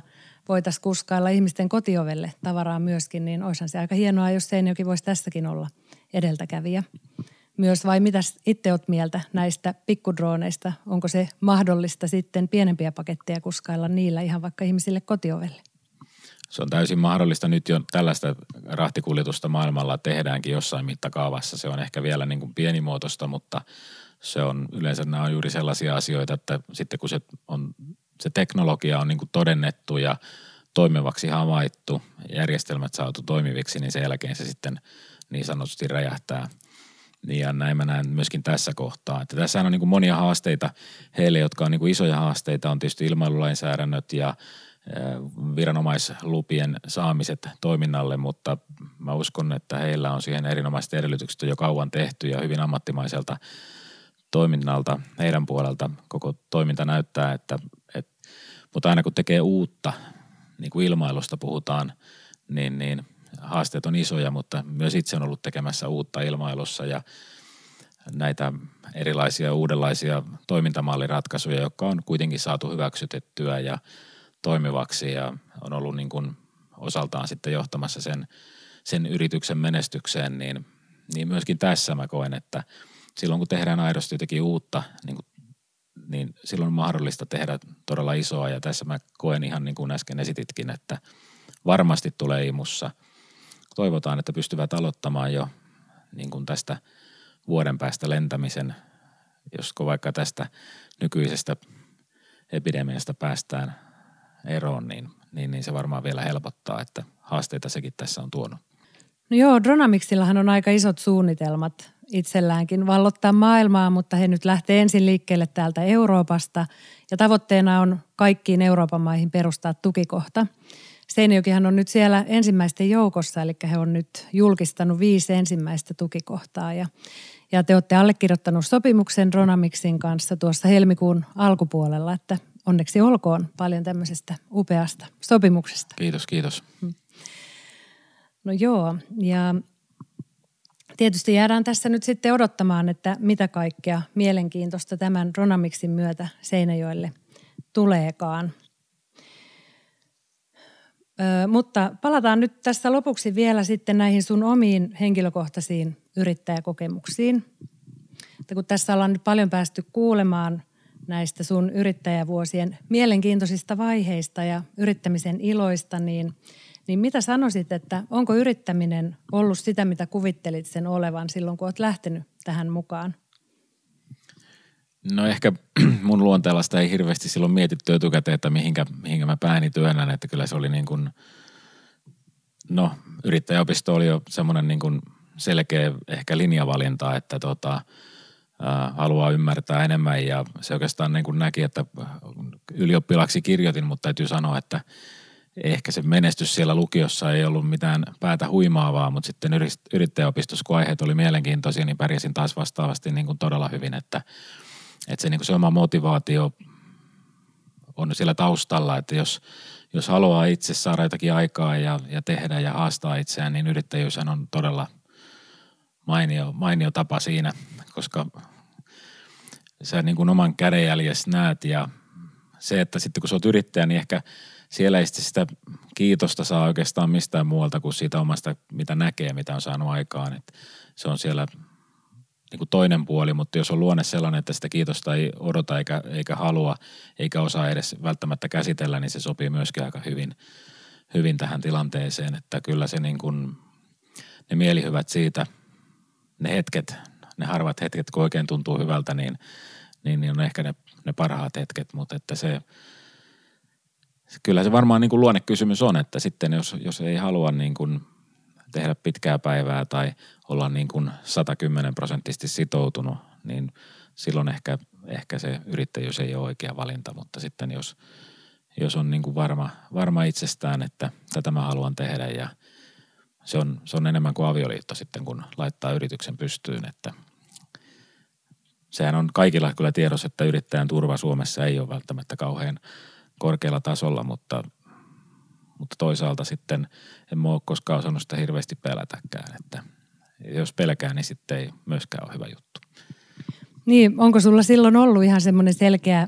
voitaisiin kuskailla ihmisten kotiovelle tavaraa myöskin, niin olisihan se aika hienoa, jos Seinäjoki voisi tässäkin olla edeltäkävijä myös vai mitä itse olet mieltä näistä pikkudrooneista? Onko se mahdollista sitten pienempiä paketteja kuskailla niillä ihan vaikka ihmisille kotiovelle? Se on täysin mahdollista. Nyt jo tällaista rahtikuljetusta maailmalla tehdäänkin jossain mittakaavassa. Se on ehkä vielä niin kuin pienimuotoista, mutta se on yleensä nämä on juuri sellaisia asioita, että sitten kun se, on, se teknologia on niin kuin todennettu ja toimivaksi havaittu, järjestelmät saatu toimiviksi, niin sen jälkeen se sitten niin sanotusti räjähtää – ja näin mä näen myöskin tässä kohtaa. Että tässä on niin monia haasteita heille, jotka on niin isoja haasteita. On tietysti ilmailulainsäädännöt ja viranomaislupien saamiset toiminnalle, mutta mä uskon, että heillä on siihen erinomaiset edellytykset jo kauan tehty ja hyvin ammattimaiselta toiminnalta heidän puolelta koko toiminta näyttää, että, että mutta aina kun tekee uutta, niin kuin ilmailusta puhutaan, niin, niin haasteet on isoja, mutta myös itse on ollut tekemässä uutta ilmailussa ja näitä erilaisia uudenlaisia toimintamalliratkaisuja, jotka on kuitenkin saatu hyväksytettyä ja toimivaksi ja on ollut niin kuin osaltaan sitten johtamassa sen, sen yrityksen menestykseen, niin, niin myöskin tässä mä koen, että silloin kun tehdään aidosti jotenkin uutta, niin, kuin, niin silloin on mahdollista tehdä todella isoa ja tässä mä koen ihan niin kuin äsken esititkin, että varmasti tulee imussa – toivotaan, että pystyvät aloittamaan jo niin kuin tästä vuoden päästä lentämisen, josko vaikka tästä nykyisestä epidemiasta päästään eroon, niin, niin, niin se varmaan vielä helpottaa, että haasteita sekin tässä on tuonut. No joo, Dronamixillahan on aika isot suunnitelmat itselläänkin vallottaa maailmaa, mutta he nyt lähtee ensin liikkeelle täältä Euroopasta. Ja tavoitteena on kaikkiin Euroopan maihin perustaa tukikohta – Seinäjokihan on nyt siellä ensimmäisten joukossa, eli he on nyt julkistanut viisi ensimmäistä tukikohtaa ja, ja te olette allekirjoittanut sopimuksen Ronamixin kanssa tuossa helmikuun alkupuolella, että onneksi olkoon paljon tämmöisestä upeasta sopimuksesta. Kiitos, kiitos. Hmm. No joo, ja tietysti jäädään tässä nyt sitten odottamaan, että mitä kaikkea mielenkiintoista tämän Ronamixin myötä Seinäjoelle tuleekaan – Ö, mutta palataan nyt tässä lopuksi vielä sitten näihin sun omiin henkilökohtaisiin yrittäjäkokemuksiin. Että kun tässä ollaan nyt paljon päästy kuulemaan näistä sun yrittäjävuosien mielenkiintoisista vaiheista ja yrittämisen iloista, niin, niin mitä sanoisit, että onko yrittäminen ollut sitä, mitä kuvittelit sen olevan silloin, kun olet lähtenyt tähän mukaan? No ehkä mun luonteella sitä ei hirveästi silloin mietitty etukäteen, että mihinkä, mihinkä mä pääni työnnän, että kyllä se oli niin kuin, no yrittäjäopisto oli jo semmoinen niin kuin selkeä ehkä linjavalinta, että tota, haluaa ymmärtää enemmän ja se oikeastaan niin kuin näki, että ylioppilaksi kirjoitin, mutta täytyy sanoa, että ehkä se menestys siellä lukiossa ei ollut mitään päätä huimaavaa, mutta sitten yrittäjäopistossa, kun aiheet oli mielenkiintoisia, niin pärjäsin taas vastaavasti niin kuin todella hyvin, että, että se, niin se oma motivaatio on siellä taustalla, että jos, jos haluaa itse saada jotakin aikaa ja, ja tehdä ja haastaa itseään, niin yrittäjyys on todella mainio, mainio tapa siinä, koska sä niin kuin oman kädenjäljessä näet ja se, että sitten kun sä oot yrittäjä, niin ehkä siellä ei sitä kiitosta saa oikeastaan mistään muualta kuin siitä omasta, mitä näkee, mitä on saanut aikaan. Et se on siellä niin kuin toinen puoli, mutta jos on luonne sellainen, että sitä kiitosta ei odota eikä, eikä halua, eikä osaa edes välttämättä käsitellä, niin se sopii myöskin aika hyvin, hyvin tähän tilanteeseen. Että kyllä se niin kuin, ne mielihyvät siitä, ne hetket, ne harvat hetket, kun oikein tuntuu hyvältä, niin, niin, niin on ehkä ne, ne parhaat hetket, mutta että se, kyllä se varmaan niin kuin luonnekysymys on, että sitten jos, jos ei halua niin kuin tehdä pitkää päivää tai olla niin kuin 110 prosenttisesti sitoutunut, niin silloin ehkä, ehkä se yrittäjyys ei ole oikea valinta, mutta sitten jos, jos on niin kuin varma, varma itsestään, että tätä mä haluan tehdä ja se on, se on enemmän kuin avioliitto sitten, kun laittaa yrityksen pystyyn, että sehän on kaikilla kyllä tiedossa, että yrittäjän turva Suomessa ei ole välttämättä kauhean korkealla tasolla, mutta, mutta toisaalta sitten en ole koskaan osannut sitä hirveästi pelätäkään, että jos pelkää, niin sitten ei myöskään ole hyvä juttu. Niin, onko sulla silloin ollut ihan semmoinen selkeä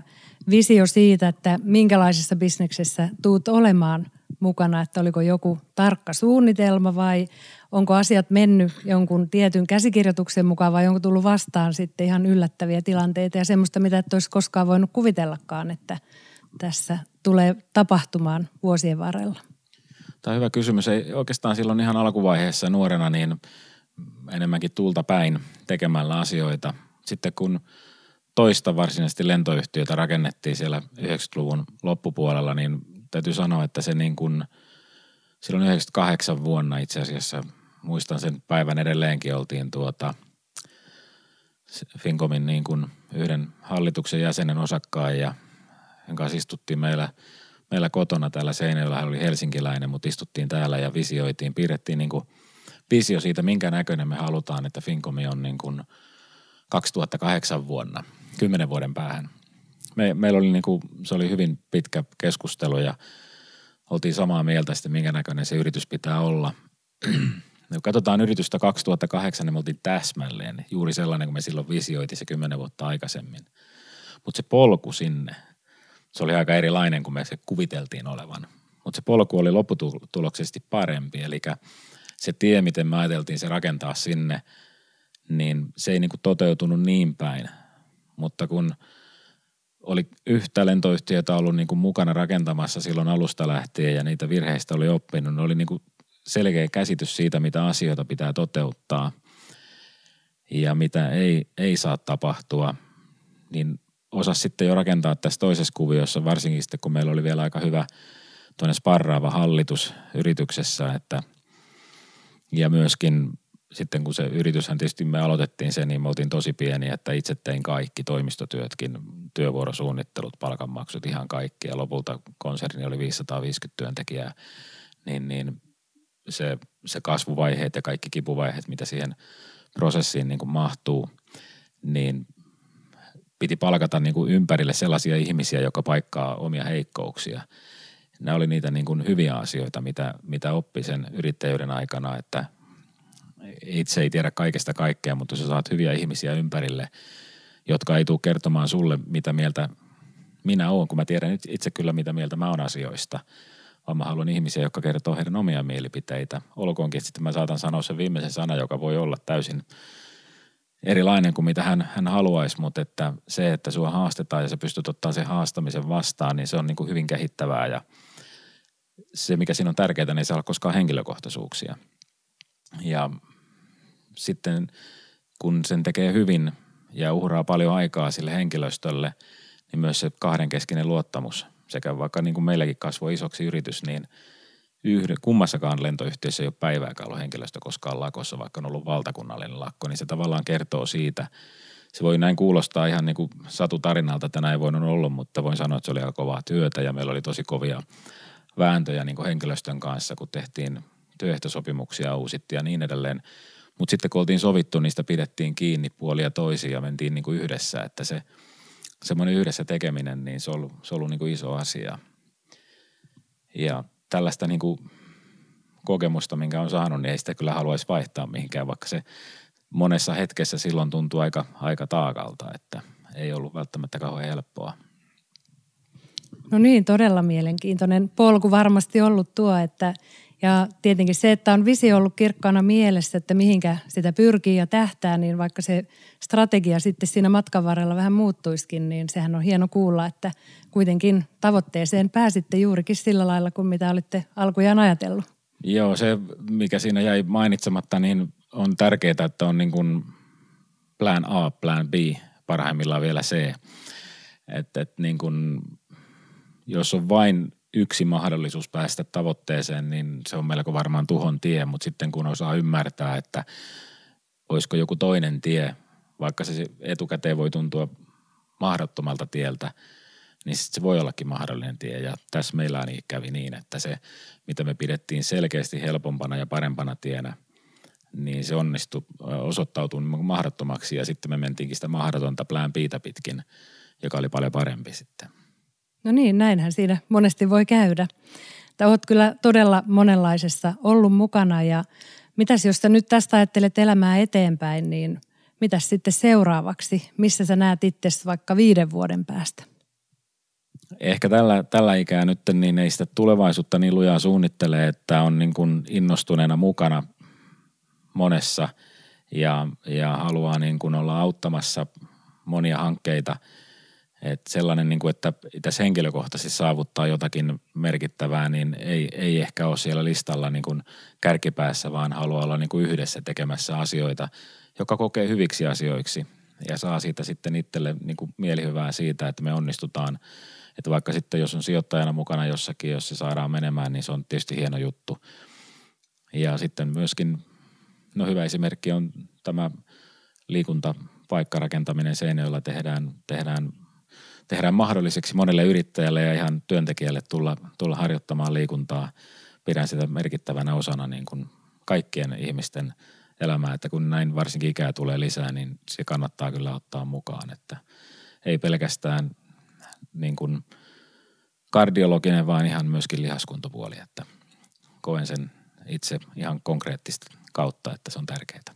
visio siitä, että minkälaisessa bisneksessä tuut olemaan mukana, että oliko joku tarkka suunnitelma vai onko asiat mennyt jonkun tietyn käsikirjoituksen mukaan vai onko tullut vastaan sitten ihan yllättäviä tilanteita ja semmoista, mitä et olisi koskaan voinut kuvitellakaan, että tässä tulee tapahtumaan vuosien varrella? Tämä on hyvä kysymys. Ei oikeastaan silloin ihan alkuvaiheessa nuorena niin enemmänkin tulta päin tekemällä asioita. Sitten kun toista varsinaisesti lentoyhtiötä rakennettiin siellä 90-luvun loppupuolella, niin täytyy sanoa, että se niin kuin, silloin 98 vuonna itse asiassa, muistan sen päivän edelleenkin, oltiin tuota Fincomin niin kuin yhden hallituksen jäsenen osakkaan ja jonka kanssa istuttiin meillä, meillä kotona täällä Seinäjoella. Hän oli helsinkiläinen, mutta istuttiin täällä ja visioitiin, piirrettiin niin kuin visio siitä, minkä näköinen me halutaan, että Fincomi on niin kuin 2008 vuonna, kymmenen vuoden päähän. Me, meillä oli niin kuin, se oli hyvin pitkä keskustelu ja oltiin samaa mieltä sitten, minkä näköinen se yritys pitää olla. Kun katsotaan yritystä 2008, niin me oltiin täsmälleen juuri sellainen, kun me silloin visioitiin se kymmenen vuotta aikaisemmin. Mutta se polku sinne, se oli aika erilainen kuin me se kuviteltiin olevan. Mutta se polku oli lopputuloksesti parempi, eli se tie, miten me ajateltiin se rakentaa sinne, niin se ei niinku toteutunut niin päin. Mutta kun oli yhtä lentoyhtiötä ollut niinku mukana rakentamassa silloin alusta lähtien ja niitä virheistä oli oppinut, niin oli niinku selkeä käsitys siitä, mitä asioita pitää toteuttaa ja mitä ei, ei saa tapahtua, niin osasi sitten jo rakentaa tässä toisessa kuviossa, varsinkin sitten kun meillä oli vielä aika hyvä toinen sparraava hallitus yrityksessä, että ja myöskin sitten kun se yrityshän tietysti me aloitettiin sen, niin me oltiin tosi pieni, että itse tein kaikki toimistotyötkin, työvuorosuunnittelut, palkanmaksut, ihan kaikki. Ja lopulta konserni oli 550 työntekijää, niin, niin se, se kasvuvaiheet ja kaikki kipuvaiheet, mitä siihen prosessiin niin kuin mahtuu, niin piti palkata niin kuin ympärille sellaisia ihmisiä, joka paikkaa omia heikkouksia. Nämä oli niitä niin kuin hyviä asioita, mitä, mitä oppi sen yrittäjyyden aikana, että itse ei tiedä kaikesta kaikkea, mutta sä saat hyviä ihmisiä ympärille, jotka ei tule kertomaan sulle, mitä mieltä minä olen, kun mä tiedän itse kyllä, mitä mieltä mä oon asioista, vaan mä haluan ihmisiä, jotka kertoo heidän omia mielipiteitä. Olkoonkin, että sitten mä saatan sanoa sen viimeisen sana, joka voi olla täysin – erilainen kuin mitä hän, hän haluaisi, mutta että se, että sua haastetaan ja sä pystyt ottaa sen haastamisen vastaan, niin se on niin kuin hyvin kehittävää ja se, mikä siinä on tärkeää, niin ei saa olla koskaan henkilökohtaisuuksia. Ja sitten kun sen tekee hyvin ja uhraa paljon aikaa sille henkilöstölle, niin myös se kahdenkeskinen luottamus sekä vaikka niin kuin meilläkin kasvoi isoksi yritys, niin – yhden, kummassakaan lentoyhtiössä ei ole päivääkään ollut henkilöstö koskaan lakossa, vaikka on ollut valtakunnallinen lakko, niin se tavallaan kertoo siitä, se voi näin kuulostaa ihan niin kuin satutarinalta, että näin voinut olla, mutta voin sanoa, että se oli aika kovaa työtä ja meillä oli tosi kovia vääntöjä niin kuin henkilöstön kanssa, kun tehtiin työehtosopimuksia uusittiin ja niin edelleen. Mutta sitten kun oltiin sovittu, niistä pidettiin kiinni puolia toisiin ja mentiin niin kuin yhdessä, että se semmoinen yhdessä tekeminen, niin se on ollut, se on ollut niin kuin iso asia. Ja tällaista niin kuin kokemusta, minkä on saanut, niin ei sitä kyllä haluaisi vaihtaa mihinkään, vaikka se monessa hetkessä silloin tuntuu aika, aika taakalta, että ei ollut välttämättä kauhean helppoa. No niin, todella mielenkiintoinen polku varmasti ollut tuo, että ja tietenkin se, että on visio ollut kirkkaana mielessä, että mihinkä sitä pyrkii ja tähtää, niin vaikka se strategia sitten siinä matkan varrella vähän muuttuisikin, niin sehän on hieno kuulla, että kuitenkin tavoitteeseen pääsitte juurikin sillä lailla kuin mitä olitte alkujaan ajatellut. Joo, se mikä siinä jäi mainitsematta, niin on tärkeää, että on niin kuin plan A, plan B, parhaimmillaan vielä C. Että et niin kuin, jos on vain yksi mahdollisuus päästä tavoitteeseen, niin se on melko varmaan tuhon tie, mutta sitten kun osaa ymmärtää, että olisiko joku toinen tie, vaikka se etukäteen voi tuntua mahdottomalta tieltä, niin se voi ollakin mahdollinen tie. Ja tässä meillä niin kävi niin, että se, mitä me pidettiin selkeästi helpompana ja parempana tienä, niin se onnistui, osoittautui mahdottomaksi ja sitten me mentiinkin sitä mahdotonta plään piitä pitkin, joka oli paljon parempi sitten. No niin, näinhän siinä monesti voi käydä. Että olet kyllä todella monenlaisessa ollut mukana ja mitäs jos sä nyt tästä ajattelet elämää eteenpäin, niin mitäs sitten seuraavaksi? Missä sä näet itse vaikka viiden vuoden päästä? Ehkä tällä, tällä ikää nyt niin ei sitä tulevaisuutta niin lujaa suunnittele, että on niin kuin innostuneena mukana monessa ja, ja haluaa niin kuin olla auttamassa monia hankkeita – et sellainen, niin kuin, että tässä henkilökohtaisesti saavuttaa jotakin merkittävää, niin ei, ei ehkä ole siellä listalla niin kuin kärkipäässä, vaan haluaa olla niin kuin yhdessä tekemässä asioita, joka kokee hyviksi asioiksi ja saa siitä sitten itselle niin kuin mielihyvää siitä, että me onnistutaan. Että vaikka sitten jos on sijoittajana mukana jossakin, jos se saadaan menemään, niin se on tietysti hieno juttu. Ja sitten myöskin, no hyvä esimerkki on tämä liikuntapaikkarakentaminen Seinäjoella tehdään, tehdään tehdään mahdolliseksi monelle yrittäjälle ja ihan työntekijälle tulla, tulla harjoittamaan liikuntaa. Pidän sitä merkittävänä osana niin kuin kaikkien ihmisten elämää, että kun näin varsinkin ikää tulee lisää, niin se kannattaa kyllä ottaa mukaan, että ei pelkästään niin kuin kardiologinen, vaan ihan myöskin lihaskuntopuoli, että koen sen itse ihan konkreettista kautta, että se on tärkeää.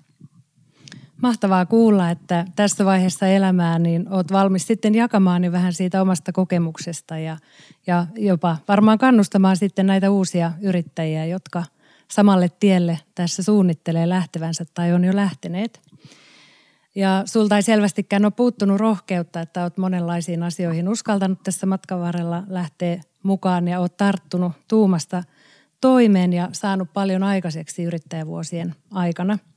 Mahtavaa kuulla, että tässä vaiheessa elämää niin olet valmis sitten jakamaan niin vähän siitä omasta kokemuksesta ja, ja jopa varmaan kannustamaan sitten näitä uusia yrittäjiä, jotka samalle tielle tässä suunnittelee lähtevänsä tai on jo lähteneet. Ja sulta ei selvästikään ole puuttunut rohkeutta, että olet monenlaisiin asioihin uskaltanut tässä matkan varrella lähteä mukaan ja olet tarttunut tuumasta toimeen ja saanut paljon aikaiseksi yrittäjävuosien aikana –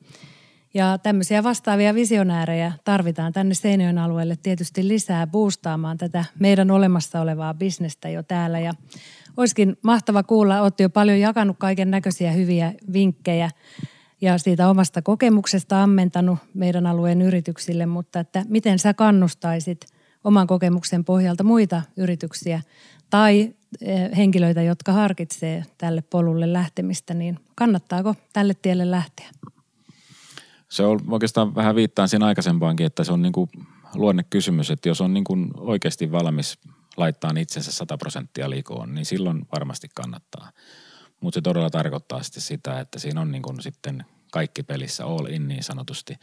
ja tämmöisiä vastaavia visionäärejä tarvitaan tänne Seinäjoen alueelle tietysti lisää boostaamaan tätä meidän olemassa olevaa bisnestä jo täällä. Ja olisikin mahtava kuulla, olette jo paljon jakanut kaiken näköisiä hyviä vinkkejä ja siitä omasta kokemuksesta ammentanut meidän alueen yrityksille, mutta että miten sä kannustaisit oman kokemuksen pohjalta muita yrityksiä tai eh, henkilöitä, jotka harkitsee tälle polulle lähtemistä, niin kannattaako tälle tielle lähteä? Se on oikeastaan vähän viittaan siinä aikaisempaankin, että se on niin kuin luonnekysymys, että jos on niin kuin oikeasti valmis laittaa itsensä 100 prosenttia liikoon, niin silloin varmasti kannattaa. Mutta se todella tarkoittaa sitten sitä, että siinä on niin kuin sitten kaikki pelissä all in niin sanotusti.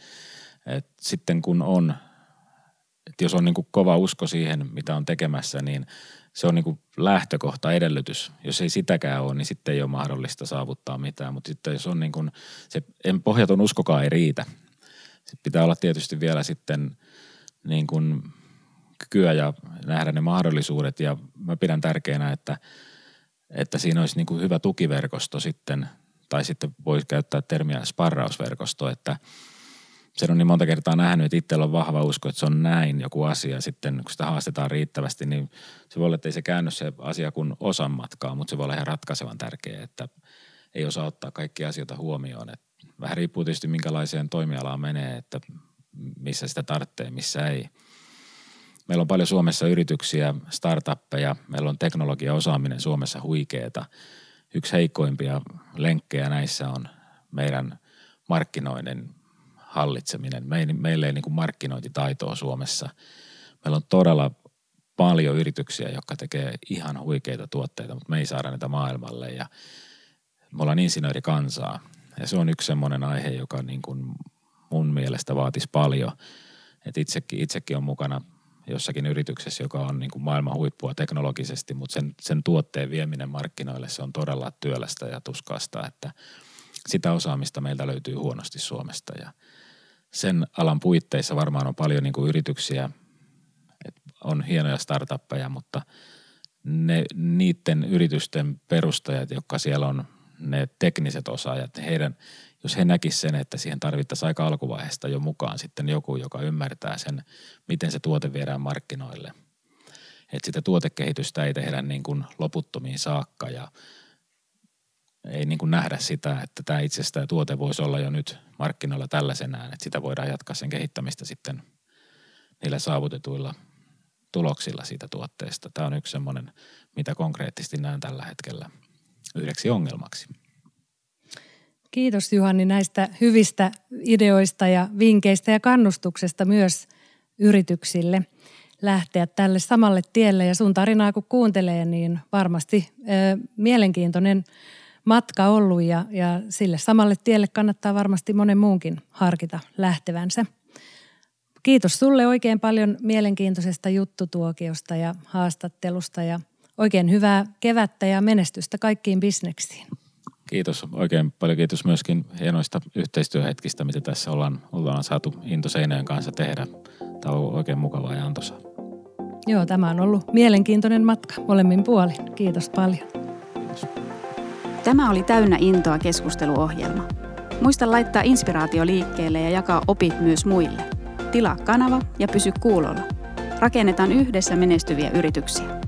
Et sitten kun on, että jos on niin kuin kova usko siihen, mitä on tekemässä, niin se on niin kuin lähtökohta, edellytys. Jos ei sitäkään ole, niin sitten ei ole mahdollista saavuttaa mitään. Mutta sitten jos on niin kuin, se pohjaton uskokaan ei riitä. Sitten pitää olla tietysti vielä sitten niin kuin kykyä ja nähdä ne mahdollisuudet. Ja mä pidän tärkeänä, että, että siinä olisi niin kuin hyvä tukiverkosto sitten, tai sitten voisi käyttää termiä sparrausverkosto, että – sen on niin monta kertaa nähnyt, että itsellä on vahva usko, että se on näin joku asia. Sitten kun sitä haastetaan riittävästi, niin se voi olla, että ei se käänny se asia kuin osan matkaa, mutta se voi olla ihan ratkaisevan tärkeää, että ei osaa ottaa kaikkia asioita huomioon. Että vähän riippuu tietysti minkälaiseen toimialaan menee, että missä sitä tarvitsee, missä ei. Meillä on paljon Suomessa yrityksiä, startuppeja, meillä on teknologiaosaaminen Suomessa huikeeta. Yksi heikkoimpia lenkkejä näissä on meidän markkinoiden hallitseminen. Meillä ei niin kuin markkinointitaitoa Suomessa. Meillä on todella paljon yrityksiä, jotka tekee ihan huikeita tuotteita, mutta me ei saada niitä maailmalle ja me ollaan insinöörikansaa. Ja se on yksi semmoinen aihe, joka niin kuin mun mielestä vaatisi paljon. että itsekin, itsekin on mukana jossakin yrityksessä, joka on niin kuin maailman huippua teknologisesti, mutta sen, sen tuotteen vieminen markkinoille, se on todella työlästä ja tuskasta, että sitä osaamista meiltä löytyy huonosti Suomesta ja sen alan puitteissa varmaan on paljon niin kuin yrityksiä, on hienoja startuppeja, mutta ne, niiden yritysten perustajat, jotka siellä on ne tekniset osaajat, heidän, jos he näkisivät sen, että siihen tarvittaisiin aika alkuvaiheesta jo mukaan sitten joku, joka ymmärtää sen, miten se tuote viedään markkinoille. Että sitä tuotekehitystä ei tehdä niin kuin loputtomiin saakka ja ei niin kuin nähdä sitä, että tämä itsestä tuote voisi olla jo nyt markkinoilla tällaisenään, että sitä voidaan jatkaa sen kehittämistä sitten niillä saavutetuilla tuloksilla siitä tuotteesta. Tämä on yksi semmoinen, mitä konkreettisesti näen tällä hetkellä yhdeksi ongelmaksi. Kiitos Juhani näistä hyvistä ideoista ja vinkkeistä ja kannustuksesta myös yrityksille lähteä tälle samalle tielle. Ja sun tarinaa kun kuuntelee, niin varmasti ö, mielenkiintoinen matka ollut ja, ja sille samalle tielle kannattaa varmasti monen muunkin harkita lähtevänsä. Kiitos sulle oikein paljon mielenkiintoisesta juttutuokiosta ja haastattelusta ja oikein hyvää kevättä ja menestystä kaikkiin bisneksiin. Kiitos. Oikein paljon kiitos myöskin hienoista yhteistyöhetkistä, mitä tässä ollaan, ollaan saatu Into Seinäjön kanssa tehdä. Tämä on oikein mukavaa ja antoisaa. Joo, tämä on ollut mielenkiintoinen matka molemmin puolin. Kiitos paljon. Kiitos. Tämä oli Täynnä intoa keskusteluohjelma. Muista laittaa inspiraatio liikkeelle ja jakaa opit myös muille. Tilaa kanava ja pysy kuulolla. Rakennetaan yhdessä menestyviä yrityksiä.